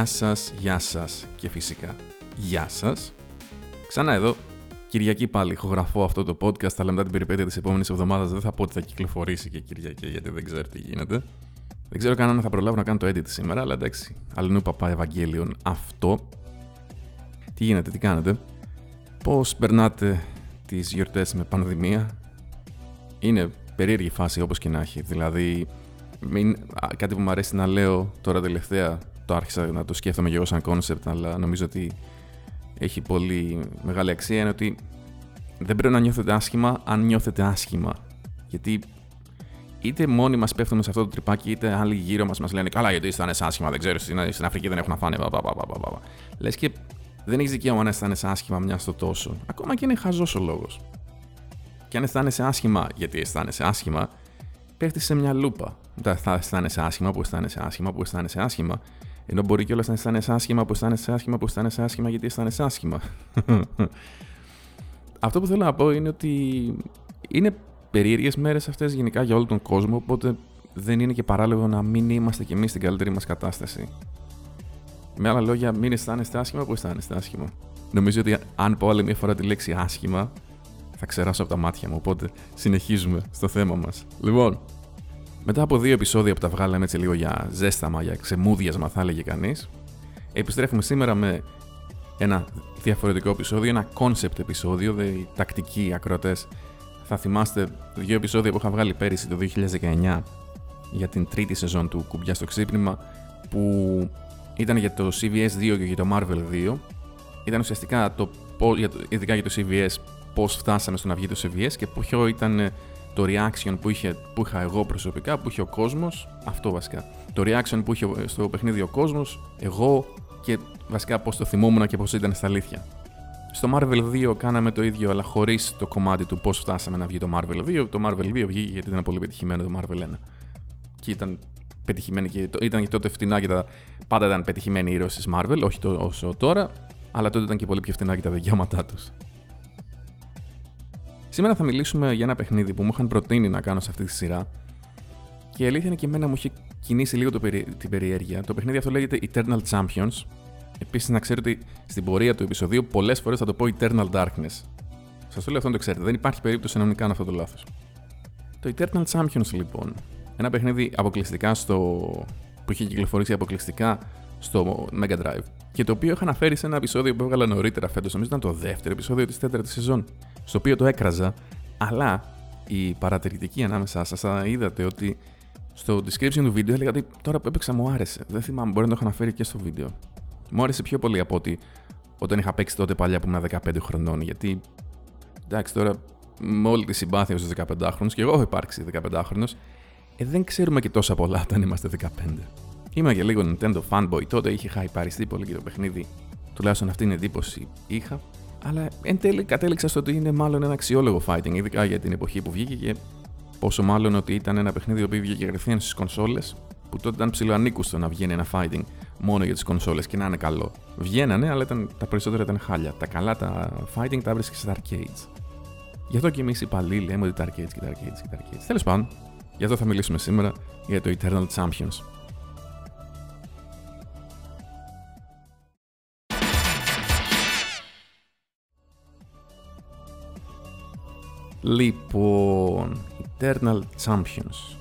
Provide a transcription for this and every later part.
Γεια σας, γεια σας και φυσικά γεια σας. Ξανά εδώ, Κυριακή πάλι ηχογραφώ αυτό το podcast, αλλά μετά την περιπέτεια της επόμενης εβδομάδας δεν θα πω ότι θα κυκλοφορήσει και Κυριακή, γιατί δεν ξέρω τι γίνεται. Δεν ξέρω καν αν θα προλάβω να κάνω το edit σήμερα, αλλά εντάξει, αλληνού παπά Ευαγγέλιον αυτό. Τι γίνεται, τι κάνετε, πώς περνάτε τις γιορτές με πανδημία; Είναι περίεργη φάση όπως και να έχει, δηλαδή μην, κάτι που μου αρέσει να λέω τώρα τελευταία, το άρχισα να το σκέφτομαι και εγώ σαν concept, αλλά νομίζω ότι έχει πολύ μεγάλη αξία, είναι ότι δεν πρέπει να νιώθετε άσχημα αν νιώθετε άσχημα. Γιατί είτε μόνοι μας πέφτουμε σε αυτό το τρυπάκι, είτε άλλοι γύρω μας μας λένε Καλά, γιατί αισθάνεσαι άσχημα, δεν ξέρω, στην Αφρική δεν έχουν να φάνε. Λες και δεν έχεις δικαίωμα να αισθάνεσαι άσχημα μια στο τόσο. Ακόμα και είναι χαζός ο λόγος. Και αν αισθάνεσαι άσχημα, γιατί αισθάνεσαι άσχημα, πέφτεις σε μια λούπα. Μετά θα αισθάνεσαι άσχημα, που αισθάνεσαι άσχημα, που αισθάνεσαι άσχημα. Ενώ μπορεί κιόλας να αισθάνεσαι άσχημα, που αισθάνεσαι άσχημα, που αισθάνεσαι άσχημα, γιατί αισθάνεσαι άσχημα. Αυτό που θέλω να πω είναι ότι είναι περίεργες μέρες αυτές γενικά για όλο τον κόσμο, οπότε δεν είναι και παράλογο να μην είμαστε κι εμείς στην καλύτερη μας κατάσταση. Με άλλα λόγια, μην αισθάνεστε άσχημα που αισθάνεστε άσχημα. Νομίζω ότι αν πω άλλη μια φορά τη λέξη άσχημα, θα ξεράσω από τα μάτια μου. Οπότε συνεχίζουμε στο θέμα μας. Λοιπόν, μετά από δύο επεισόδια που τα βγάλαμε έτσι λίγο για ζέσταμα, για ξεμούδιασμα, θα έλεγε κανείς, επιστρέφουμε σήμερα με ένα διαφορετικό επεισόδιο, ένα concept επεισόδιο, δηλαδή τακτικοί ακροτέ. Θα θυμάστε δύο επεισόδια που είχα βγάλει πέρυσι το 2019 για την τρίτη σεζόν του Κουμπιά στο Ξύπνημα, που ήταν για το CVS 2 και για το Marvel 2. Ήταν ουσιαστικά το, ειδικά για το CVS, πώς φτάσαμε στο να βγει το CVS και ποιο ήταν το reaction που, είχε, που είχα εγώ προσωπικά, που είχε ο κόσμος, αυτό βασικά. Το reaction που είχε στο παιχνίδι ο κόσμος, εγώ και βασικά πώς το θυμόμουν και πώς ήταν στα αλήθεια. Στο Marvel 2 κάναμε το ίδιο, αλλά χωρίς το κομμάτι του πώς φτάσαμε να βγει το Marvel 2. Το Marvel 2 βγήκε γιατί ήταν πολύ πετυχημένο το Marvel 1. Και ήταν πετυχημένη και ήταν και τότε φτηνά και τα πάντα ήταν πετυχημένοι οι ήρωες της Marvel, όχι το, όσο τώρα, αλλά τότε ήταν και πολύ πιο φτηνά και τα δικαιώματά τους. Σήμερα θα μιλήσουμε για ένα παιχνίδι που μου είχαν προτείνει να κάνω σε αυτή τη σειρά και η αλήθεια είναι και εμένα μου έχει κινήσει λίγο το περι... την περιέργεια. Το παιχνίδι αυτό λέγεται Eternal Champions. Επίσης, να ξέρετε ότι στην πορεία του επεισοδίου πολλές φορές θα το πω Eternal Darkness. Σας το λέω αυτό να το ξέρετε. Δεν υπάρχει περίπτωση να μην κάνω αυτό το λάθος. Το Eternal Champions, λοιπόν. Ένα παιχνίδι αποκλειστικά στο. που είχε κυκλοφορήσει αποκλειστικά στο Mega Drive. Και το οποίο είχα αναφέρει σε ένα επεισόδιο που έβγαλα νωρίτερα φέτος. Νομίζω ήταν το δεύτερο επεισόδιο της τέταρτης σεζόν στο οποίο το έκραζα, αλλά η παρατηρητική ανάμεσά σας θα είδατε ότι στο description του βίντεο έλεγα ότι τώρα που έπαιξα μου άρεσε. Δεν θυμάμαι, μπορεί να το έχω αναφέρει και στο βίντεο. Μου άρεσε πιο πολύ από ότι όταν είχα παίξει τότε παλιά που ήμουν 15 χρονών. Γιατί εντάξει τώρα με όλη τη συμπάθεια στους 15χρονου και εγώ έχω υπάρξει 15χρονο, ε, δεν ξέρουμε και τόσα πολλά όταν είμαστε 15. Είμαι και λίγο Nintendo fanboy. Τότε είχε χαϊπαριστεί πολύ και το παιχνίδι. Τουλάχιστον αυτή την εντύπωση είχα. Αλλά εν τέλει κατέληξα στο ότι είναι μάλλον ένα αξιόλογο fighting, ειδικά για την εποχή που βγήκε και πόσο μάλλον ότι ήταν ένα παιχνίδι που βγήκε κατευθείαν στις κονσόλες, που τότε ήταν ψηλοανίκουστο να βγαίνει ένα fighting μόνο για τις κονσόλες και να είναι καλό. Βγαίνανε, αλλά ήταν, τα περισσότερα ήταν χάλια. Τα καλά τα fighting τα βρίσκεις στα arcades. Γι' αυτό και εμείς οι παλιοί λέμε ότι τα arcades και τα arcades και τα arcades. Τέλος πάντων, γι' αυτό θα μιλήσουμε σήμερα για το Eternal Champions. Λοιπόν, Eternal Champions.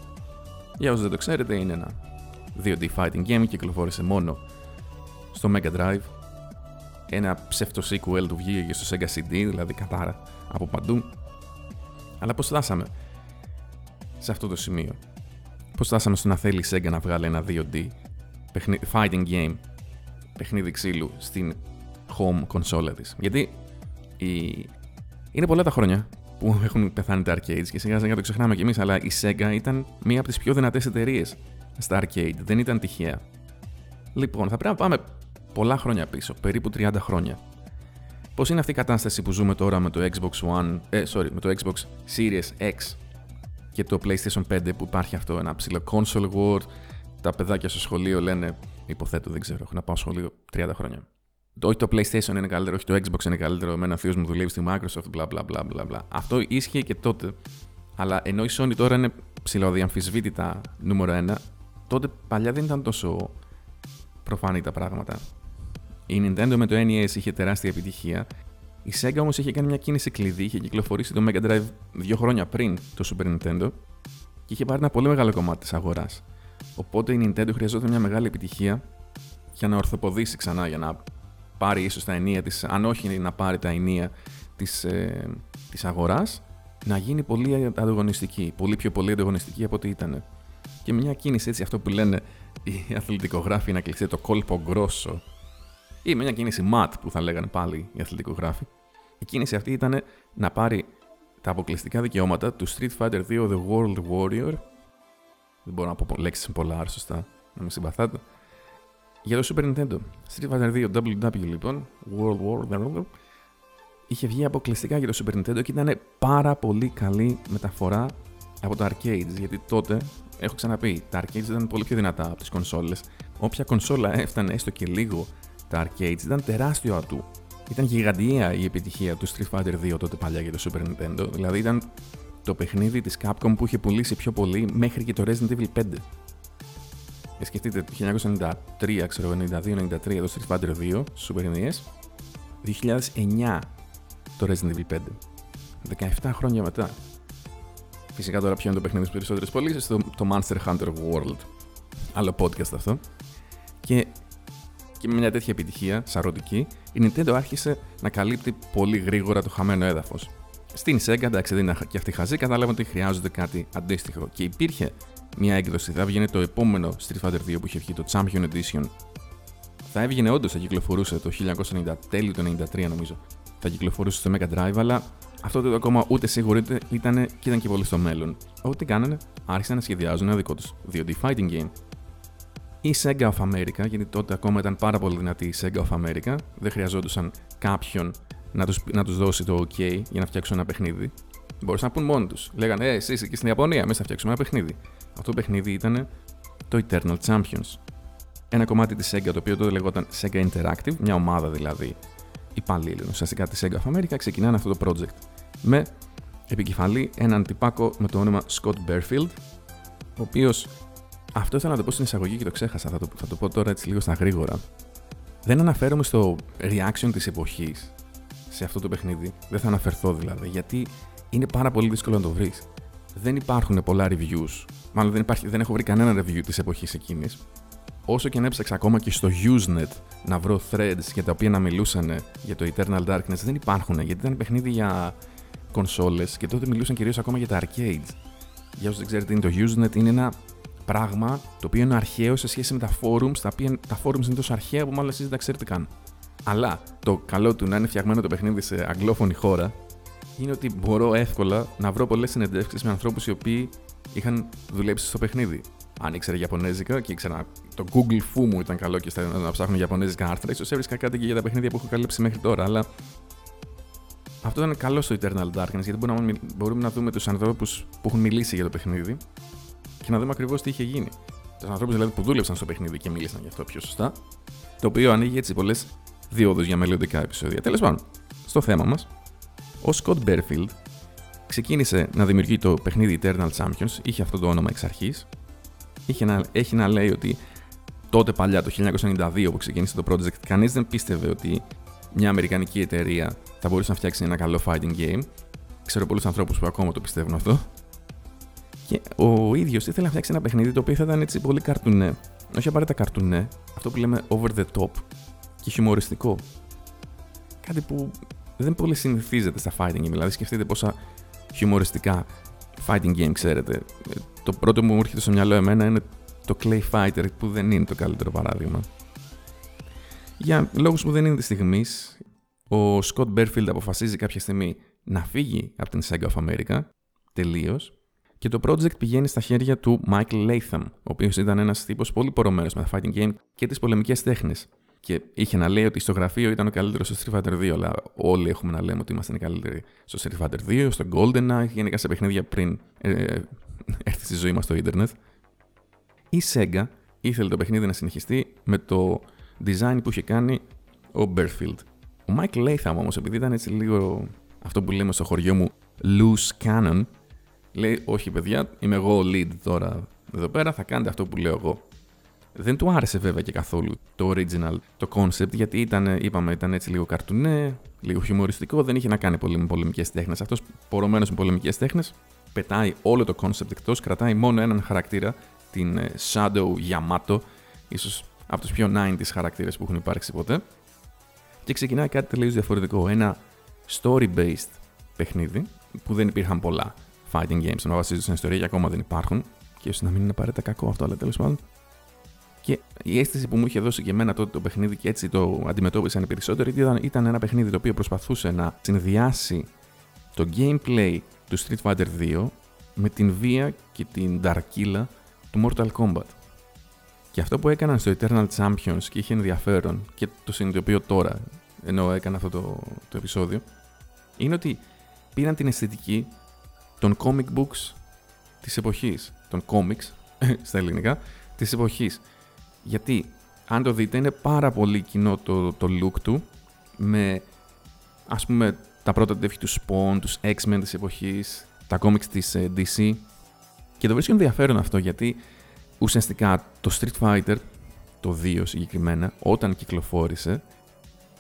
Για όσους δεν το ξέρετε, είναι ένα 2D fighting game, κυκλοφόρησε μόνο στο Mega Drive. Ένα ψεύτο sequel του βγήκε και στο Sega CD, δηλαδή κατάρα από παντού. Αλλά πώς φτάσαμε σε αυτό το σημείο; Πώς φτάσαμε στο να θέλει η Sega να βγάλει ένα 2D fighting game, παιχνίδι ξύλου, στην home console της; Γιατί η... είναι πολλά τα χρόνια που έχουν πεθάνει τα arcades και σιγά σιγά το ξεχνάμε κι εμείς, αλλά η Sega ήταν μία από τις πιο δυνατές εταιρείες στα arcade. Δεν ήταν τυχαία. Λοιπόν, θα πρέπει να πάμε πολλά χρόνια πίσω, περίπου 30 χρόνια. Πώς είναι αυτή η κατάσταση που ζούμε τώρα με το Xbox One, ε, sorry, με το Xbox Series X και το PlayStation 5 που υπάρχει αυτό ένα ψηλό console war. Τα παιδάκια στο σχολείο λένε, υποθέτω, δεν ξέρω, έχω να πάω σχολείο 30 χρόνια όχι το PlayStation είναι καλύτερο, όχι το Xbox είναι καλύτερο, εμένα θείος μου δουλεύει στη Microsoft, bla bla bla bla bla. Αυτό ίσχυε και τότε. Αλλά ενώ η Sony τώρα είναι ψηλοδιαμφισβήτητα νούμερο ένα, τότε παλιά δεν ήταν τόσο προφανή τα πράγματα. Η Nintendo με το NES είχε τεράστια επιτυχία. Η Sega όμως είχε κάνει μια κίνηση κλειδί, είχε κυκλοφορήσει το Mega Drive δύο χρόνια πριν το Super Nintendo και είχε πάρει ένα πολύ μεγάλο κομμάτι της αγοράς. Οπότε η Nintendo χρειαζόταν μια μεγάλη επιτυχία για να ορθοποδήσει ξανά, για να πάρει ίσως τα ενία της, αν όχι να πάρει τα ενία της ε, της αγοράς, να γίνει πολύ ανταγωνιστική. Πολύ πιο πολύ ανταγωνιστική από ό,τι ήταν. Και μια κίνηση έτσι, αυτό που λένε οι αθλητικογράφοι να κλειστεί το κόλπο γκρόσο, ή με μια κίνηση ματ που θα λέγανε πάλι οι αθλητικογράφοι. Η κίνηση αυτή ήταν να πάρει τα αποκλειστικά δικαιώματα του Street Fighter 2 The World Warrior. Δεν μπορώ να πω λέξεις πολλά, σωστά, να με συμπαθάτε. Για το Super Nintendo. Street Fighter 2 WW λοιπόν, World War, είχε βγει αποκλειστικά για το Super Nintendo και ήταν πάρα πολύ καλή μεταφορά από τα arcades. Γιατί τότε, έχω ξαναπεί, τα arcades ήταν πολύ πιο δυνατά από τις κονσόλες. Όποια κονσόλα έφτανε έστω και λίγο τα arcades ήταν τεράστιο ατού. Ήταν γιγαντιαία η επιτυχία του Street Fighter 2 τότε παλιά για το Super Nintendo. Δηλαδή ήταν το παιχνίδι της Capcom που είχε πουλήσει πιο πολύ μέχρι και το Resident Evil 5. Και σκεφτείτε, το 1993, ξέρω 92-93 το Street Fighter 2, Super NES, 2009 το Resident Evil 5. 17 χρόνια μετά. Φυσικά τώρα ποιο είναι το παιχνίδι στις περισσότερες πωλήσεις, το, το Monster Hunter World. Άλλο podcast αυτό. Και, και με μια τέτοια επιτυχία, σαρωτική, η Nintendo άρχισε να καλύπτει πολύ γρήγορα το χαμένο έδαφος. Στην Sega, εντάξει, δεν είναι και αυτή χαζή, κατάλαβαν ότι χρειάζονται κάτι αντίστοιχο. Και υπήρχε μια έκδοση. Θα έβγαινε το επόμενο Street Fighter 2 που είχε βγει, το Champion Edition. Θα έβγαινε όντως, θα κυκλοφορούσε το 1990, τέλειο του 1993 νομίζω. Θα κυκλοφορούσε στο Mega Drive, αλλά αυτό το ακόμα ούτε σίγουρο ήταν και ήταν και πολύ στο μέλλον. Ό,τι κάνανε, άρχισαν να σχεδιάζουν ένα δικό τους 2D fighting game. Η Sega of America, γιατί τότε ακόμα ήταν πάρα πολύ δυνατή η Sega of America, δεν χρειαζόντουσαν κάποιον να τους, να τους δώσει το OK για να φτιάξουν ένα παιχνίδι. Μπορούσαν να πούν μόνοι τους. Λέγανε, Ε, εσύ εκεί στην Ιαπωνία, μέσα θα φτιάξουμε ένα παιχνίδι. Αυτό το παιχνίδι ήταν το Eternal Champions. Ένα κομμάτι της Sega, το οποίο τότε λεγόταν Sega Interactive, μια ομάδα δηλαδή υπαλλήλων ουσιαστικά της Sega of America, ξεκινάνε αυτό το project. Με επικεφαλή έναν τυπάκο με το όνομα Scott Bearfield, ο οποίος. Αυτό ήθελα να το πω στην εισαγωγή και το ξέχασα. Θα το, θα το πω τώρα έτσι λίγο στα γρήγορα. Δεν αναφέρομαι στο reaction της εποχής σε αυτό το παιχνίδι. Δεν θα αναφερθώ δηλαδή, γιατί είναι πάρα πολύ δύσκολο να το βρεις. Δεν υπάρχουν πολλά reviews. Μάλλον δεν, υπάρχει, δεν έχω βρει κανένα review της εποχής εκείνης. Όσο και αν έψαξα ακόμα και στο Usenet να βρω threads για τα οποία να μιλούσαν για το Eternal Darkness, δεν υπάρχουν γιατί ήταν παιχνίδι για κονσόλες και τότε μιλούσαν κυρίως ακόμα για τα arcades. Για όσους δεν ξέρετε, είναι το Usenet είναι ένα πράγμα το οποίο είναι αρχαίο σε σχέση με τα forums, τα οποία τα forums είναι τόσο αρχαία που μάλλον εσείς δεν τα ξέρετε καν. Αλλά το καλό του να είναι φτιαγμένο το παιχνίδι σε αγγλόφωνη χώρα είναι ότι μπορώ εύκολα να βρω πολλές συνεντεύξεις με ανθρώπους οι οποίοι είχαν δουλέψει στο παιχνίδι. Αν ήξερα Ιαπωνέζικα και ήξερα το Google Fu μου ήταν καλό και να ψάχνω Ιαπωνέζικα άρθρα, ίσως έβρισκα κάτι και για τα παιχνίδια που έχω καλύψει μέχρι τώρα. Αλλά αυτό ήταν καλό στο Eternal Darkness γιατί μπορούμε να, μπορούμε να δούμε τους ανθρώπους που έχουν μιλήσει για το παιχνίδι και να δούμε ακριβώς τι είχε γίνει. Τους ανθρώπους δηλαδή που δούλεψαν στο παιχνίδι και μίλησαν γι' αυτό πιο σωστά. Το οποίο ανοίγει έτσι πολλές διόδους για μελλοντικά επεισόδια. Τέλος πάντων, στο θέμα μας, ο Scott Bearfield ξεκίνησε να δημιουργεί το παιχνίδι Eternal Champions, είχε αυτό το όνομα εξ αρχής. Έχει να λέει ότι τότε παλιά, το 1992 που ξεκίνησε το project, κανείς δεν πίστευε ότι μια αμερικανική εταιρεία θα μπορούσε να φτιάξει ένα καλό fighting game. Ξέρω πολλούς ανθρώπους που ακόμα το πιστεύουν αυτό. Και ο ίδιος ήθελε να φτιάξει ένα παιχνίδι το οποίο θα ήταν έτσι πολύ καρτουνέ. Όχι απαραίτητα καρτουνέ, αυτό που λέμε over the top και χιουμοριστικό. Κάτι που δεν πολύ συνηθίζεται στα fighting game. Δηλαδή, σκεφτείτε πόσα χιουμοριστικά fighting game ξέρετε. Το πρώτο που μου έρχεται στο μυαλό εμένα είναι το Clay Fighter, που δεν είναι το καλύτερο παράδειγμα. Για λόγους που δεν είναι της στιγμής, ο Scott Bearfield αποφασίζει κάποια στιγμή να φύγει από την Sega of America, τελείως, και το project πηγαίνει στα χέρια του Michael Latham, ο οποίος ήταν ένας τύπος πολύ πορωμένος με τα fighting game και τις πολεμικές τέχνες. Και είχε να λέει ότι στο γραφείο ήταν ο καλύτερος στο Street Fighter 2, αλλά όλοι έχουμε να λέμε ότι είμαστε οι καλύτεροι στο Street Fighter 2, στο GoldenEye, γενικά σε παιχνίδια πριν ε, έρθει στη ζωή μας στο Ιντερνετ. Η Sega ήθελε το παιχνίδι να συνεχιστεί με το design που είχε κάνει ο Bearfield. Ο Mike Latham όμως, επειδή ήταν έτσι λίγο αυτό που λέμε στο χωριό μου loose cannon, λέει: Όχι, παιδιά, είμαι εγώ ο lead τώρα εδώ πέρα, θα κάνετε αυτό που λέω εγώ. Δεν του άρεσε βέβαια και καθόλου το original, το concept, γιατί ήταν, είπαμε, ήταν έτσι λίγο καρτουνέ, λίγο χιουμοριστικό, δεν είχε να κάνει πολύ με πολεμικές τέχνες. Αυτός πορωμένος με πολεμικές τέχνες, πετάει όλο το concept εκτός, κρατάει μόνο έναν χαρακτήρα, την ε, Shadow Yamato, ίσως από τους πιο 90s χαρακτήρες που έχουν υπάρξει ποτέ. Και ξεκινάει κάτι τελείως διαφορετικό. Ένα story-based παιχνίδι, που δεν υπήρχαν πολλά fighting games να βασίζονται στην ιστορία και ακόμα δεν υπάρχουν. Και ίσως να μην είναι απαραίτητα κακό αυτό, αλλά τέλος πάντων. Και η αίσθηση που μου είχε δώσει και εμένα τότε το παιχνίδι και έτσι το αντιμετώπισαν οι περισσότεροι ήταν, ήταν ένα παιχνίδι το οποίο προσπαθούσε να συνδυάσει το gameplay του Street Fighter 2 με την βία και την ταρκύλα του Mortal Kombat. Και αυτό που έκαναν στο Eternal Champions και είχε ενδιαφέρον και το συνειδητοποιώ τώρα, ενώ έκανα αυτό το, το επεισόδιο, είναι ότι πήραν την αισθητική των comic books της εποχής, των comics στα ελληνικά, της εποχής. Γιατί, αν το δείτε, είναι πάρα πολύ κοινό το, το look του, με, ας πούμε, τα πρώτα τεύχη του Spawn, τους X-Men της εποχής, τα comics της ε, DC. Και το βρίσκω ενδιαφέρον αυτό, γιατί ουσιαστικά το Street Fighter, το 2 συγκεκριμένα, όταν κυκλοφόρησε,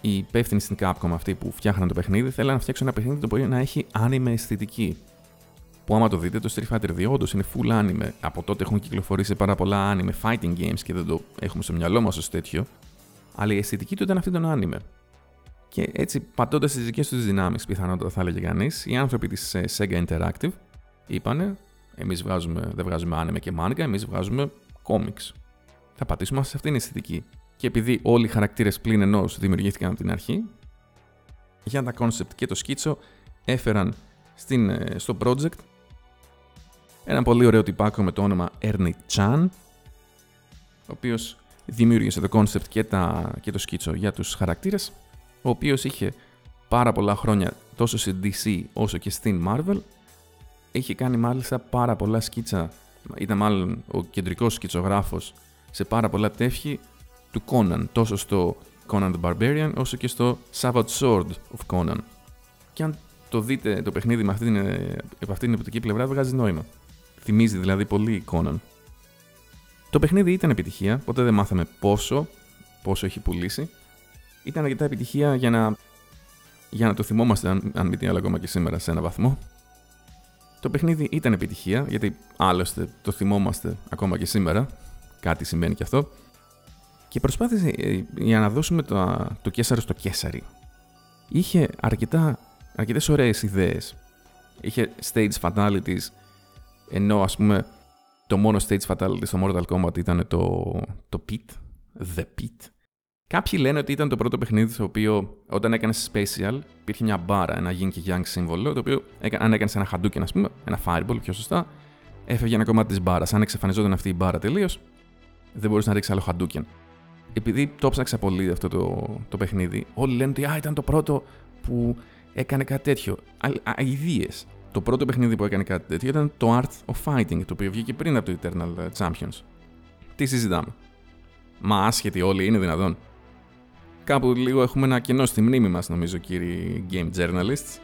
οι υπεύθυνοι στην Capcom αυτοί που φτιάχναν το παιχνίδι θέλαν να φτιάξουν ένα παιχνίδι το οποίο να έχει anime αισθητική. Που άμα το δείτε, το Street Fighter 2 όντως είναι full anime. Από τότε έχουν κυκλοφορήσει πάρα πολλά anime fighting games και δεν το έχουμε στο μυαλό μας ως τέτοιο. Αλλά η αισθητική του ήταν αυτή των anime. Και έτσι, πατώντας τις δικές τους δυνάμεις, πιθανότατα θα έλεγε κανείς, οι άνθρωποι της ε, Sega Interactive είπανε: Εμείς δεν βγάζουμε anime και manga, εμείς βγάζουμε comics. Θα πατήσουμε σε αυτήν την αισθητική. Και επειδή όλοι οι χαρακτήρες πλην ενός δημιουργήθηκαν από την αρχή, για τα concept και το σκίτσο έφεραν στην, ε, στο project ένα πολύ ωραίο τυπάκο με το όνομα Ernie Chan, ο οποίος δημιούργησε το concept και, τα, και το σκίτσο για τους χαρακτήρες, ο οποίος είχε πάρα πολλά χρόνια τόσο σε DC όσο και στην Marvel, είχε κάνει μάλιστα πάρα πολλά σκίτσα, ήταν μάλλον ο κεντρικός σκητσογράφος σε πάρα πολλά τεύχη του Conan, τόσο στο Conan the Barbarian όσο και στο Savage Sword of Conan. Και αν το δείτε το παιχνίδι με αυτή την, από αυτή την οπτική πλευρά, βγάζει νόημα. Θυμίζει δηλαδή πολύ Conan. Το παιχνίδι ήταν επιτυχία, ποτέ δεν μάθαμε πόσο, πόσο έχει πουλήσει. Ήταν αρκετά επιτυχία για να, για να το θυμόμαστε, αν, αν μη τι άλλο ακόμα και σήμερα, σε ένα βαθμό. Το παιχνίδι ήταν επιτυχία, γιατί άλλωστε το θυμόμαστε ακόμα και σήμερα. Κάτι σημαίνει και αυτό. Και προσπάθησε ε, για να δώσουμε το, το Κέσαρο στο Κέσαρι. Είχε αρκετά, αρκετές ωραίες ιδέες. Είχε stage fatalities, ενώ ας πούμε το μόνο stage fatality στο Mortal Kombat ήταν το, το Pit, The Pit. Κάποιοι λένε ότι ήταν το πρώτο παιχνίδι στο οποίο όταν έκανες special υπήρχε μια μπάρα, ένα yin και yang σύμβολο, το οποίο αν έκανες ένα χαντούκι, ας πούμε, ένα fireball πιο σωστά, έφευγε ένα κομμάτι της μπάρας. Αν εξαφανιζόταν αυτή η μπάρα τελείως, δεν μπορούσε να ρίξεις άλλο χαντούκι επειδή το ψάξα πολύ αυτό το, το παιχνίδι, όλοι λένε ότι ήταν το πρώτο που έκανε κάτι τέτοιο. Αιδίε. Το πρώτο παιχνίδι που έκανε κάτι τέτοιο ήταν το Art of Fighting, το οποίο βγήκε πριν από το Eternal Champions. Τι συζητάμε; Μα άσχετοι όλοι είναι δυνατόν. Κάπου λίγο έχουμε ένα κενό στη μνήμη μας νομίζω κύριοι game journalists.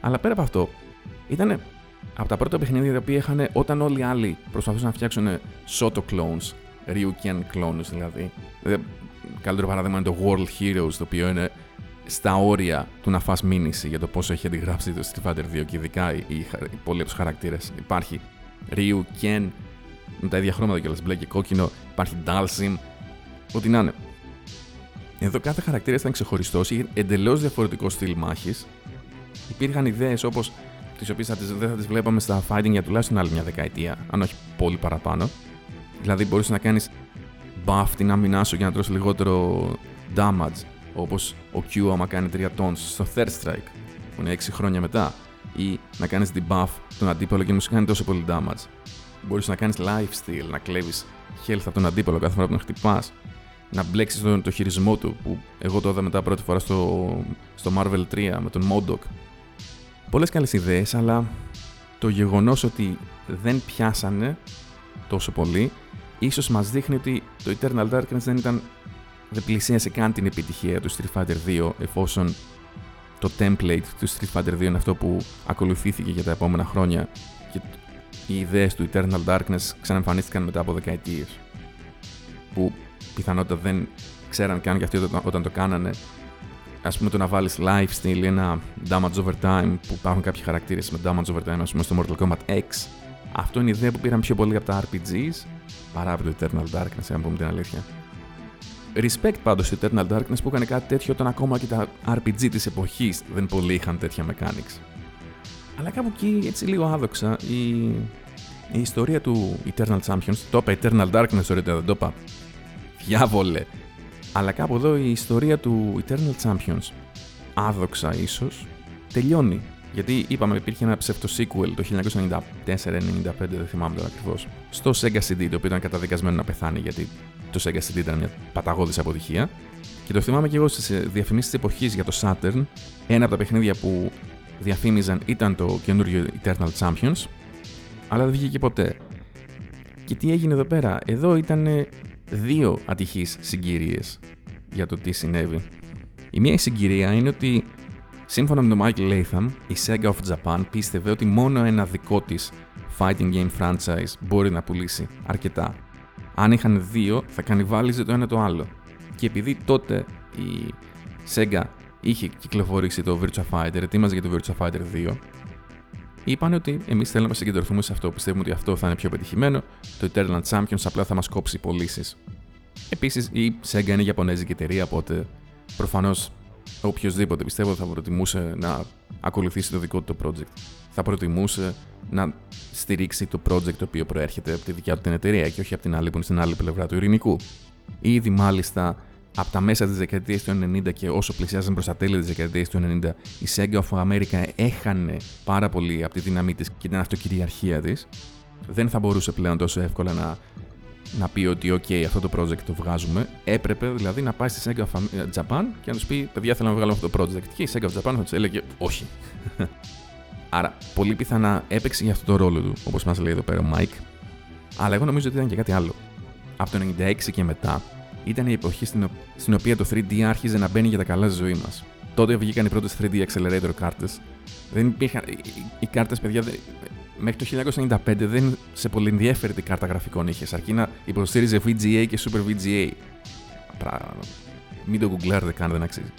Αλλά πέρα από αυτό, ήταν από τα πρώτα παιχνίδια τα οποία είχαν όταν όλοι οι άλλοι προσπαθούσαν να φτιάξουν Soto clones Ryuken clones δηλαδή. Καλύτερο παράδειγμα είναι το World Heroes, το οποίο είναι στα όρια του να φας μήνυση για το πόσο έχει αντιγράψει το Street Fighter 2 και ειδικά οι, οι, οι πολλοί από του χαρακτήρες. Υπάρχει Ryu, Ken, με τα ίδια χρώματα κιόλας, μπλε και κόκκινο. Υπάρχει Dalsim, ό,τι να είναι. Εδώ κάθε χαρακτήρας ήταν ξεχωριστός, είχε εντελώς διαφορετικό στυλ μάχης. Υπήρχαν ιδέες όπως τις οποίες δεν θα τις βλέπαμε στα fighting για τουλάχιστον άλλη μια δεκαετία, αν όχι πολύ παραπάνω. Δηλαδή μπορείς να κάνεις buff την άμυνά σου για να τρώσει λιγότερο damage. Όπως ο Q άμα κάνει 3 tons στο third strike, που είναι 6 χρόνια μετά. Ή να κάνεις debuff τον αντίπαλο και να σου κάνει τόσο πολύ damage. Μπορείς να κάνεις lifesteal, να κλέβεις health από τον αντίπαλο κάθε φορά που τον χτυπάς. Να μπλέξεις τον το χειρισμό του, που εγώ το είδα μετά πρώτη φορά στο, στο Marvel 3 με τον Modok. Πολλές καλές ιδέες, αλλά το γεγονός ότι δεν πιάσανε τόσο πολύ ίσως μας δείχνει ότι το Eternal Darkness δεν ήταν δεν πλησίασε καν την επιτυχία του Street Fighter 2 εφόσον το template του Street Fighter 2 είναι αυτό που ακολουθήθηκε για τα επόμενα χρόνια και οι ιδέες του Eternal Darkness ξαναεμφανίστηκαν μετά από δεκαετίες. που πιθανότητα δεν ξέραν καν και αυτοί όταν το κάνανε. Α πούμε το να βάλεις lifestyle ή ένα damage over time που υπάρχουν κάποιοι χαρακτήρες με damage over time, ας πούμε στο Mortal Kombat X. Αυτό είναι η ιδέα που πήραν πιο πολύ από τα RPGs παρά από το Eternal Darkness, αν πούμε την αλήθεια. Respect πάντως στο Eternal Darkness που έκανε κάτι τέτοιο όταν ακόμα και τα RPG της εποχής δεν πολύ είχαν τέτοια mechanics. Αλλά κάπου εκεί έτσι λίγο άδοξα η, η ιστορία του Eternal Champions, το είπα Eternal Darkness ωραία δεν το είπα, διάβολε. Αλλά κάπου εδώ η ιστορία του Eternal Champions, άδοξα ίσως, τελειώνει. Γιατί είπαμε υπήρχε ένα ψεύτο sequel το 1994-95, δεν θυμάμαι τώρα ακριβώς, στο Sega CD, το οποίο ήταν καταδικασμένο να πεθάνει γιατί το Sega CD ήταν μια παταγώδης αποτυχία. Και το θυμάμαι και εγώ στις διαφημίσεις της εποχής για το Saturn. Ένα από τα παιχνίδια που διαφήμιζαν ήταν το καινούριο Eternal Champions, αλλά δεν βγήκε ποτέ. Και τι έγινε εδώ πέρα, εδώ ήταν δύο ατυχείς συγκυρίες για το τι συνέβη. Η μία συγκυρία είναι ότι σύμφωνα με τον Michael Latham, η Sega of Japan πίστευε ότι μόνο ένα δικό της fighting game franchise μπορεί να πουλήσει αρκετά αν είχαν δύο, θα κανιβάλιζε το ένα το άλλο. Και επειδή τότε η Sega είχε κυκλοφορήσει το Virtua Fighter, ετοίμαζε για το Virtua Fighter 2, είπαν ότι εμείς θέλουμε να συγκεντρωθούμε σε αυτό. Πιστεύουμε ότι αυτό θα είναι πιο πετυχημένο. Το Eternal Champions απλά θα μας κόψει πωλήσεις. Επίσης, η Sega είναι Ιαπωνέζικη εταιρεία, οπότε προφανώς οποιοδήποτε πιστεύω θα προτιμούσε να ακολουθήσει το δικό του το project. Θα προτιμούσε να στηρίξει το project το οποίο προέρχεται από τη δικιά του την εταιρεία και όχι από την άλλη που είναι στην άλλη πλευρά του ειρηνικού. Ήδη μάλιστα από τα μέσα της δεκαετίας του 90 και όσο πλησιάζαν προς τα τέλη της δεκαετίας του 90, η Sega of America έχανε πάρα πολύ από τη δύναμή της και την αυτοκυριαρχία της. Δεν θα μπορούσε πλέον τόσο εύκολα να, να πει ότι OK, αυτό το project το βγάζουμε. Έπρεπε δηλαδή να πάει στη Sega of Japan και να τους πει: Παιδιά, θέλω να βγάλω αυτό το project. Και η Sega of Japan θα τους έλεγε: Όχι. Άρα, πολύ πιθανά έπαιξε για αυτό το ρόλο του, όπως μας λέει εδώ πέρα ο Mike. Αλλά εγώ νομίζω ότι ήταν και κάτι άλλο. Από το 96 και μετά ήταν η εποχή στην, στην οποία το 3D άρχιζε να μπαίνει για τα καλά στη ζωή μας. Τότε βγήκαν οι πρώτες 3D Accelerator κάρτες. Δεν υπήρχαν. Οι, οι κάρτες, παιδιά, μέχρι το 1995 δεν σε πολύ ενδιαφέρει τι κάρτα γραφικών είχες, αρκεί να υποστήριζε VGA και Super VGA. Πράγμα. Μην το γκουγκλάρετε καν, δεν αξίζει.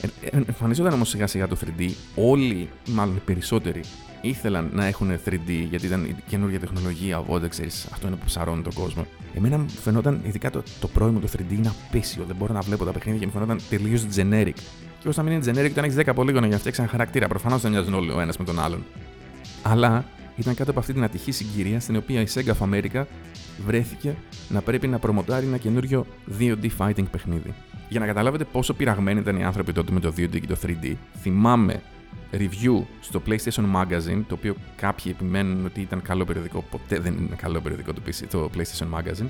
Ε, εμφανίζονταν όμως σιγά σιγά το 3D, όλοι, μάλλον οι περισσότεροι, ήθελαν να έχουν 3D γιατί ήταν η καινούργια τεχνολογία. Οπότε ξέρεις, αυτό είναι που ψαρώνει τον κόσμο. Εμένα μου φαινόταν, ειδικά το, το πρώιμο το 3D είναι απέσιο. Δεν μπορώ να βλέπω τα παιχνίδια και μου φαινόταν τελείως generic. Και όσο να μην είναι generic, όταν έχεις 10 πολύγωνα για να φτιάξει ένα χαρακτήρα, προφανώς δεν μοιάζουν όλοι ο ένας με τον άλλον. Αλλά ήταν κάτω από αυτή την ατυχή συγκυρία στην οποία η Sega of America βρέθηκε να πρέπει να προμοτάρει ένα καινούριο 2D fighting παιχνίδι. Για να καταλάβετε πόσο πειραγμένοι ήταν οι άνθρωποι τότε με το 2D και το 3D, θυμάμαι review στο PlayStation Magazine, το οποίο κάποιοι επιμένουν ότι ήταν καλό περιοδικό, ποτέ δεν είναι καλό περιοδικό το, PC, το PlayStation Magazine.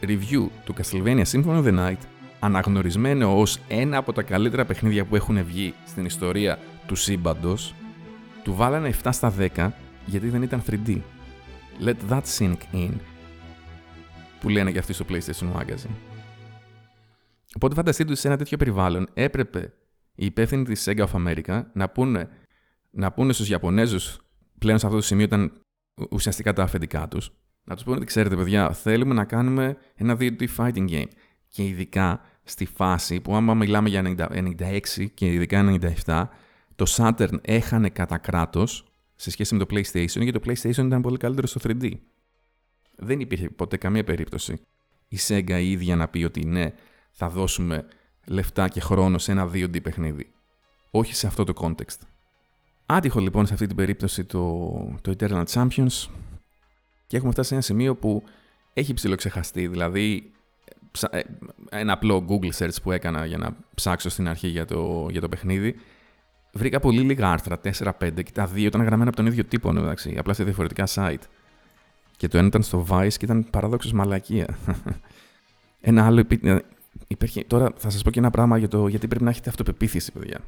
Review του Castlevania Symphony of the Night, αναγνωρισμένο ως ένα από τα καλύτερα παιχνίδια που έχουν βγει στην ιστορία του σύμπαντος, του βάλανε 7 στα 10 γιατί δεν ήταν 3D. Let that sink in. Που λένε και αυτοί στο PlayStation Magazine. Οπότε φανταστείτε ότι σε ένα τέτοιο περιβάλλον έπρεπε οι υπεύθυνοι της Sega of America να πούνε, να πούνε στους Ιαπωνέζους πλέον σε αυτό το σημείο ήταν ουσιαστικά τα αφεντικά τους. Να τους πούνε ότι ξέρετε, παιδιά, θέλουμε να κάνουμε ένα 2D fighting game. Και ειδικά στη φάση που, άμα μιλάμε για 96 και ειδικά 97, το Saturn έχανε κατά κράτος σε σχέση με το PlayStation, γιατί το PlayStation ήταν πολύ καλύτερο στο 3D. Δεν υπήρχε ποτέ καμία περίπτωση η Sega η ίδια να πει ότι ναι, θα δώσουμε λεφτά και χρόνο σε ένα 2D παιχνίδι. Όχι σε αυτό το context. Άτυχο λοιπόν σε αυτή την περίπτωση το, το Eternal Champions και έχουμε φτάσει σε ένα σημείο που έχει ψηλοξεχαστεί. Δηλαδή, ε, ένα απλό Google search που έκανα για να ψάξω στην αρχή για το, για το παιχνίδι, βρήκα πολύ λίγα άρθρα, 4-5, και τα δύο ήταν γραμμένα από τον ίδιο τύπο, εντάξει, απλά σε διαφορετικά site. Και το ένα ήταν στο Vice και ήταν παραδόξω μαλακία. ένα άλλο Υπήρχε, τώρα θα σας πω και ένα πράγμα για το γιατί πρέπει να έχετε αυτοπεποίθηση, παιδιά.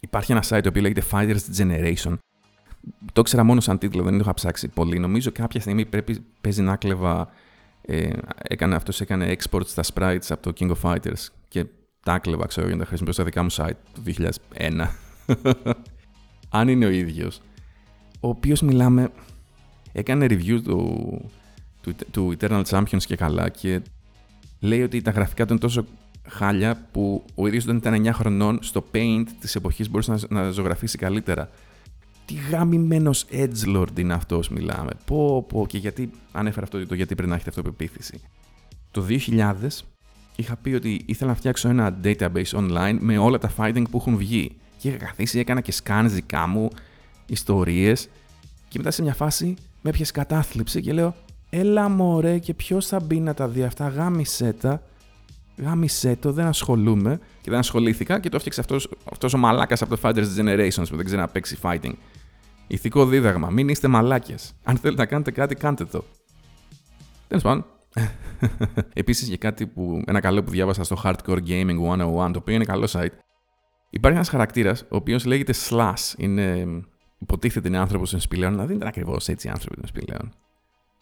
Υπάρχει ένα site το οποίο λέγεται Fighters Generation. Το ήξερα μόνο σαν τίτλο, δεν το είχα ψάξει πολύ. Νομίζω κάποια στιγμή πρέπει, παίζει να κλεβα. Ε, έκανε, αυτός έκανε export στα sprites από το King of Fighters και τα κλεβα, ξέρω, για να τα χρησιμοποιήσω στα δικά μου site το 2001. Αν είναι ο ίδιος, ο οποίος μιλάμε, έκανε review του, του, του Eternal Champions και καλά και λέει ότι τα γραφικά του είναι τόσο χάλια που ο ίδιος όταν ήταν 9 χρονών στο Paint της εποχής μπορούσε να, να ζωγραφίσει καλύτερα. Τι γαμημένος edgelord είναι αυτός μιλάμε. Πω πω και γιατί ανέφερα αυτό το γιατί πρέπει να έχετε αυτοπεποίθηση. Το 2000 είχα πει ότι ήθελα να φτιάξω ένα database online με όλα τα fighting που έχουν βγει. Και είχα καθίσει, έκανα και scans δικά μου, ιστορίες και μετά σε μια φάση με έπιασε κατάθλιψη και λέω Έλα μωρέ και ποιο θα μπει να τα δει αυτά, γάμισέ τα. Γάμισέ το, δεν ασχολούμαι και δεν ασχολήθηκα και το έφτιαξε αυτός, αυτός ο μαλάκας από το Fighters Generations που δεν ξέρει να παίξει fighting. Ηθικό δίδαγμα, μην είστε μαλάκες. Αν θέλετε να κάνετε κάτι, κάντε το. Τέλος πάντων. Επίσης για κάτι που, ένα καλό που διάβασα στο Hardcore Gaming 101, το οποίο είναι καλό site. Υπάρχει ένας χαρακτήρας, ο οποίος λέγεται Slash. Είναι, υποτίθεται είναι άνθρωπος των σπηλαίων, αλλά δεν ήταν ακριβώς έτσι άνθρωποι των σπηλαίων.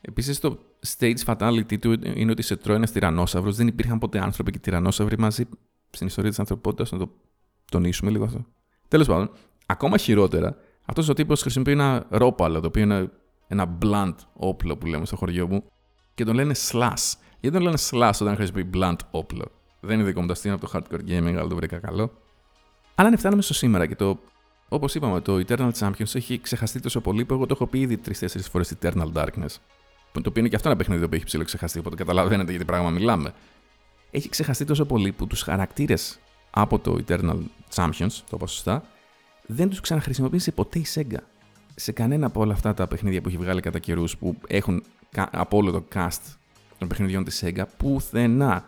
Επίσης, το stage fatality του είναι ότι σε τρώει ένα τυρανόσαυρο. Δεν υπήρχαν ποτέ άνθρωποι και τυρανόσαυροι μαζί στην ιστορία της ανθρωπότητας. Να το τονίσουμε λίγο αυτό. Τέλος πάντων, ακόμα χειρότερα, αυτός ο τύπος χρησιμοποιεί ένα ρόπαλο, το οποίο είναι ένα blunt όπλο που λέμε στο χωριό μου, και τον λένε slash. Γιατί τον λένε slash όταν χρησιμοποιεί blunt όπλο; Δεν είναι δικό μου το αστείο από το hardcore gaming, αλλά το βρήκα καλό. Αλλά αν φτάνουμε στο σήμερα και το. Όπως είπαμε, το Eternal Champions έχει ξεχαστεί τόσο πολύ που εγώ το έχω πει ήδη τρει-τέσσερι φορές Eternal Darkness. Το οποίο είναι και αυτό ένα παιχνίδι που έχει ψηλό ξεχαστεί, οπότε καταλαβαίνετε για τι πράγμα μιλάμε. Έχει ξεχαστεί τόσο πολύ που τους χαρακτήρες από το Eternal Champions, το είπα σωστά, δεν τους ξαναχρησιμοποίησε ποτέ η Sega. Σε κανένα από όλα αυτά τα παιχνίδια που έχει βγάλει κατά καιρούς που έχουν από όλο το cast των παιχνιδιών της Sega, πουθενά.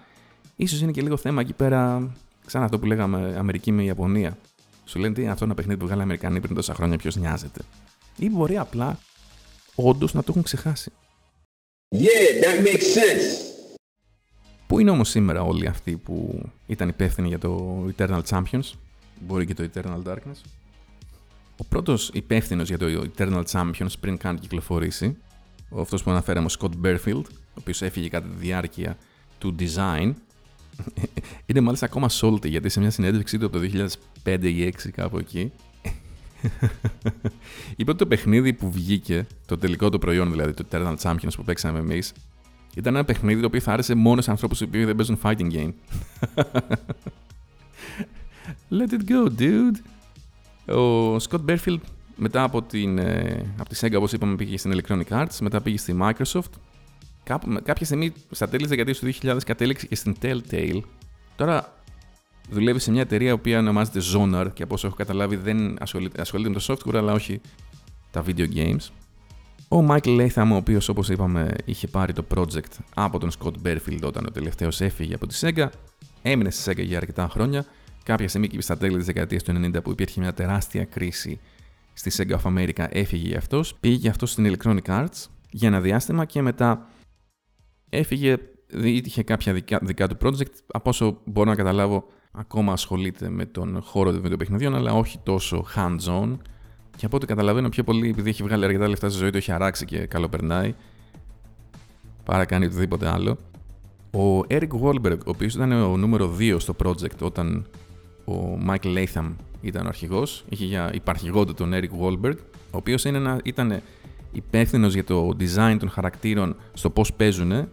σω είναι και λίγο θέμα εκεί πέρα, σαν αυτό που λέγαμε Αμερική με Ιαπωνία. Σου λένε τι αυτό είναι ένα παιχνίδι που βγάλει Αμερικανοί πριν τόσα χρόνια, ποιος νοιάζεται. Ή μπορεί απλά όντως να το έχουν ξεχάσει. Yeah, that makes sense. Πού είναι όμως σήμερα όλοι αυτοί που ήταν υπεύθυνοι για το Eternal Champions, μπορεί και το Eternal Darkness. Ο πρώτος υπεύθυνος για το Eternal Champions πριν καν κυκλοφορήσει, αυτός που αναφέραμε, ο Scott Berfield, ο οποίος έφυγε κατά τη διάρκεια του design, είναι μάλιστα ακόμα salty γιατί σε μια συνέντευξή του από το 2005 ή 2006 κάπου εκεί, Είπε ότι το παιχνίδι που βγήκε, το τελικό του προϊόν δηλαδή, το Eternal Champions που παίξαμε εμείς, ήταν ένα παιχνίδι το οποίο θα άρεσε μόνο σε ανθρώπους που δεν παίζουν fighting game. Let it go, dude. Ο Scott Berfield μετά από, την, ε, από τη Sega, όπως είπαμε, πήγε στην Electronic Arts, μετά πήγε στη Microsoft. Κάπου, κάποια στιγμή, στα τέλη της δεκαετίας του 2000, κατέληξε και στην Telltale. Τώρα, δουλεύει σε μια εταιρεία που ονομάζεται Zonar και από όσο έχω καταλάβει δεν ασχολείται, ασχολείται με το software αλλά όχι τα video games. Ο Michael Latham, ο οποίος όπως είπαμε είχε πάρει το project από τον Scott Berfield όταν ο τελευταίος έφυγε από τη Sega, έμεινε στη Sega για αρκετά χρόνια. Κάποια στιγμή και στα τέλη της δεκαετίας του 90 που υπήρχε μια τεράστια κρίση στη Sega of America έφυγε για αυτός. Πήγε για αυτό στην Electronic Arts για ένα διάστημα και μετά έφυγε, είχε κάποια δικά, δικά του project. Από όσο μπορώ να καταλάβω ακόμα ασχολείται με τον χώρο των βιντεοπαιχνιδιών, αλλά όχι τόσο hands-on. Και από ό,τι καταλαβαίνω, πιο πολύ επειδή έχει βγάλει αρκετά λεφτά στη ζωή, το έχει αράξει και καλοπερνάει. Παρά κάνει οτιδήποτε άλλο. Ο Eric Wahlberg, ο οποίος ήταν ο νούμερο 2 στο project όταν ο Michael Latham ήταν ο αρχηγός, είχε για υπαρχηγό του τον Eric Wahlberg, ο οποίος ήταν υπεύθυνος για το design των χαρακτήρων στο πώς παίζουν.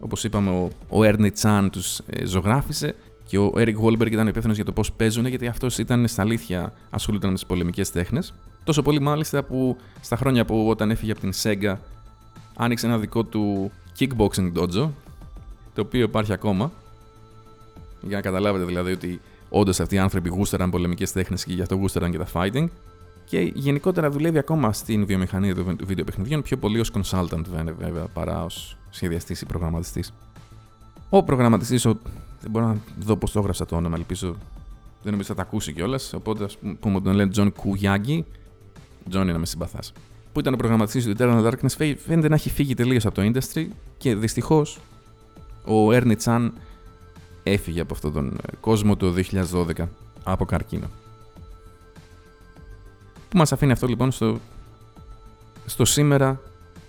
Όπως είπαμε, ο, ο Ernie Chan τους ε, ζωγράφησε και ο Eric Wahlberg ήταν υπεύθυνος για το πώς παίζουν, γιατί αυτός ήταν στα αλήθεια ασχολούνταν με τις πολεμικές τέχνες. Τόσο πολύ μάλιστα που στα χρόνια που όταν έφυγε από την Sega άνοιξε ένα δικό του kickboxing dojo, το οποίο υπάρχει ακόμα. Για να καταλάβετε δηλαδή ότι όντως αυτοί οι άνθρωποι γούσταραν πολεμικές τέχνες και γι' αυτό γούσταραν και τα fighting. Και γενικότερα δουλεύει ακόμα στην βιομηχανία των βίντεο παιχνιδιών, πιο πολύ ως consultant βέβαια, παρά ως σχεδιαστής ή προγραμματιστής. Ο προγραμματιστής, ο δεν μπορώ να δω πώς το έγραψα το όνομα, ελπίζω. Δεν νομίζω θα τα ακούσει κιόλας. Οπότε ας πούμε τον λένε Τζον Κουγιάγκη. Τζόνι να με συμπαθάς. Που ήταν ο προγραμματιστής του Eternal Darkness, φαίνεται να έχει φύγει τελείως από το industry και δυστυχώς ο Έρνι Τσάν έφυγε από αυτόν τον κόσμο το 2012 από καρκίνο. Που μας αφήνει αυτό λοιπόν στο, στο σήμερα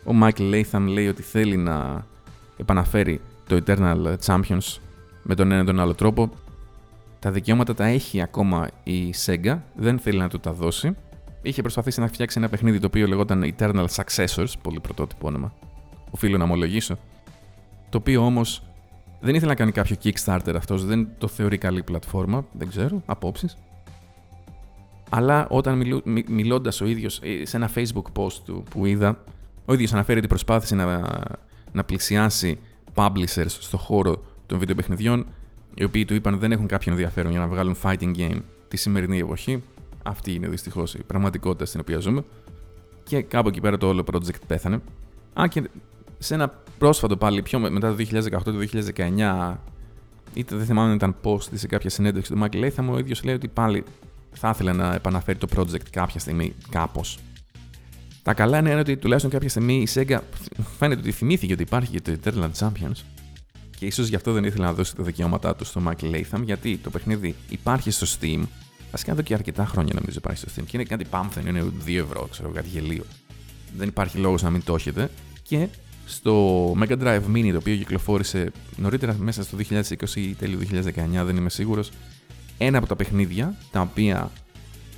ο Michael Latham λέει ότι θέλει να επαναφέρει το Eternal Champions με τον ένα ή τον άλλο τρόπο. Τα δικαιώματα τα έχει ακόμα η Sega, δεν θέλει να του τα δώσει. Είχε προσπαθήσει να φτιάξει ένα παιχνίδι το οποίο λεγόταν Eternal Successors, πολύ πρωτότυπο όνομα. οφείλω να ομολογήσω. Το οποίο όμως δεν ήθελε να κάνει κάποιο Kickstarter αυτός, δεν το θεωρεί καλή πλατφόρμα, δεν ξέρω, απόψεις. Αλλά όταν μιλού, μιλώντας ο ίδιος ε, σε ένα Facebook post του που είδα, ο ίδιος αναφέρει ότι προσπάθησε να, να πλησιάσει publishers στο χώρο των βιντεοπαιχνιδιών, οι οποίοι του είπαν δεν έχουν κάποιο ενδιαφέρον για να βγάλουν fighting game τη σημερινή εποχή. Αυτή είναι δυστυχώς η πραγματικότητα στην οποία ζούμε. Και κάπου εκεί πέρα το όλο project πέθανε. Α, και σε ένα πρόσφατο πάλι, πιο μετά το 2018-2019, είτε δεν θυμάμαι αν ήταν post ή σε κάποια συνέντευξη του Michael Latham, ο ίδιος λέει ότι πάλι θα ήθελε να επαναφέρει το project κάποια στιγμή, κάπως. Τα καλά είναι ότι τουλάχιστον κάποια στιγμή η Sega φαίνεται ότι θυμήθηκε ότι υπάρχει και το Eternal Champions και ίσως γι' αυτό δεν ήθελε να δώσει τα δικαιώματά του στο Michael Latham γιατί το παιχνίδι υπάρχει στο Steam. Βασικά εδώ και αρκετά χρόνια νομίζω υπάρχει στο Steam και είναι κάτι πάμφθεν, είναι 2 ευρώ, ξέρω κάτι γελίο. Δεν υπάρχει λόγος να μην το έχετε. Και στο Mega Drive Mini το οποίο κυκλοφόρησε νωρίτερα μέσα στο 2020 ή τέλειο 2019, δεν είμαι σίγουρος, ένα από τα παιχνίδια τα οποία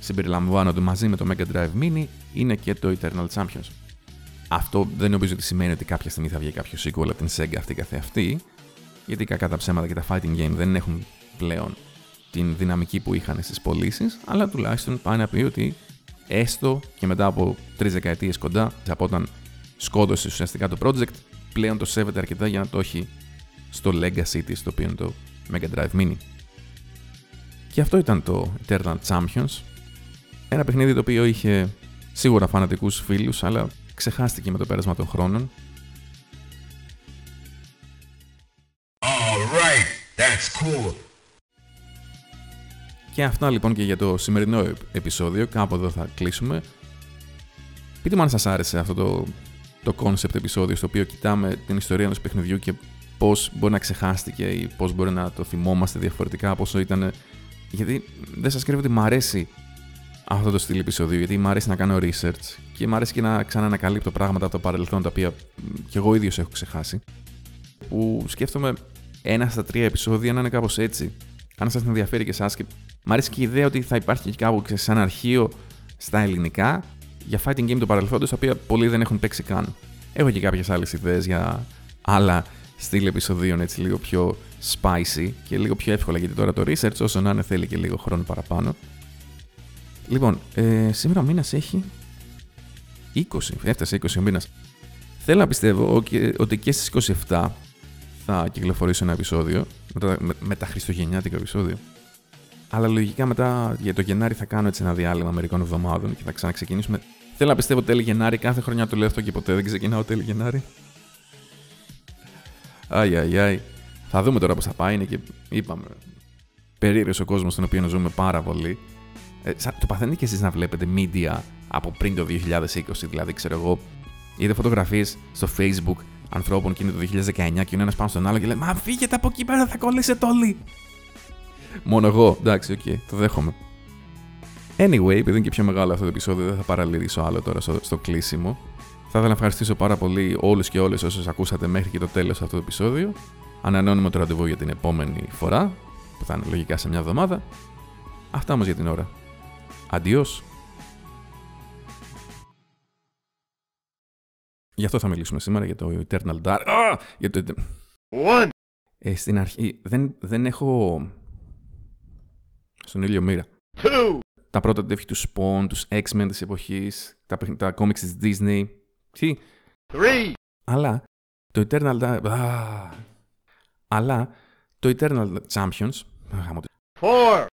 συμπεριλαμβάνονται μαζί με το Mega Drive Mini είναι και το Eternal Champions. Αυτό δεν νομίζω ότι σημαίνει ότι κάποια στιγμή θα βγει κάποιο sequel από την Sega αυτή καθεαυτή, γιατί κακά τα ψέματα και τα fighting game δεν έχουν πλέον την δυναμική που είχαν στις πωλήσεις, αλλά τουλάχιστον πάει να πει ότι έστω και μετά από τρεις δεκαετίες κοντά, από όταν σκότωσε ουσιαστικά το project, πλέον το σέβεται αρκετά για να το έχει στο legacy της, το οποίο είναι το Mega Drive Mini. Και αυτό ήταν το Eternal Champions. Ένα παιχνίδι το οποίο είχε σίγουρα φανατικούς φίλους, αλλά ξεχάστηκε με το πέρασμα των χρόνων. Και αυτά λοιπόν και για το σημερινό επεισόδιο. Κάπου εδώ θα κλείσουμε. Πείτε μου αν σας άρεσε αυτό το το concept επεισόδιο στο οποίο κοιτάμε την ιστορία ενός παιχνιδιού και πώς μπορεί να ξεχάστηκε ή πώς μπορεί να το θυμόμαστε διαφορετικά από όσο ήταν. Γιατί δεν σας κρύβω ότι μου αρέσει αυτό το στυλ επεισόδιο, γιατί μου αρέσει να κάνω research και μου αρέσει και να ξαναανακαλύπτω πράγματα από το παρελθόν τα οποία κι εγώ ίδιος έχω ξεχάσει. Που σκέφτομαι ένα στα τρία επεισόδια να είναι κάπως έτσι. Αν σας ενδιαφέρει και εσάς και μου αρέσει και η ιδέα ότι θα υπάρχει και κάπου σαν αρχείο στα ελληνικά για fighting game του παρελθόντος, τα οποία πολλοί δεν έχουν παίξει καν. Έχω και κάποιες άλλες ιδέες για άλλα στυλ επεισοδίων έτσι λίγο πιο spicy και λίγο πιο εύκολα γιατί τώρα το research όσο να είναι θέλει και λίγο χρόνο παραπάνω. Λοιπόν, ε, σήμερα ο μήνας έχει 20, έφτασε 20 ο μήνας. Θέλω να πιστεύω ότι και στις 27 θα κυκλοφορήσω ένα επεισόδιο, με, με, με τα χριστουγεννιάτικα επεισόδιο. Αλλά λογικά μετά για το Γενάρη θα κάνω έτσι ένα διάλειμμα μερικών εβδομάδων και θα ξαναξεκινήσουμε. Θέλω να πιστεύω τέλη Γενάρη, κάθε χρονιά το λέω αυτό και ποτέ δεν ξεκινάω τέλη Γενάρη. Αϊ, αϊ, αϊ. Θα δούμε τώρα πώς θα πάει. Είναι και είπαμε. Περίεργος ο κόσμος στον οποίο ζούμε πάρα πολύ. Ε, το παθαίνετε και εσείς να βλέπετε media από πριν το 2020, δηλαδή ξέρω εγώ. Είδε φωτογραφίες στο Facebook ανθρώπων και είναι το 2019 και είναι ένας πάνω στον άλλο και λέει Μα φύγετε από εκεί πέρα, θα κολλήσετε όλοι. Μόνο εγώ. Εντάξει, ok, okay, το δέχομαι. Anyway, επειδή είναι και πιο μεγάλο αυτό το επεισόδιο, δεν θα παραληρήσω άλλο τώρα στο, στο κλείσιμο. Θα ήθελα να ευχαριστήσω πάρα πολύ όλους και όλες όσους ακούσατε μέχρι και το τέλος αυτού του επεισόδιο. Ανανεώνουμε το ραντεβού για την επόμενη φορά, που θα είναι λογικά σε μια εβδομάδα. Αυτά όμως για την ώρα. Αντιό. Γι' αυτό θα μιλήσουμε σήμερα για το Eternal Dark. Ah! Για το... What? Ε, στην αρχή δεν, δεν έχω στον ήλιο μοίρα. Τα πρώτα τέτοια του Spawn, τους X-Men της εποχής, τα, τα comics της Disney. Τι; Αλλά το Eternal... αλλά το Eternal Champions... Four.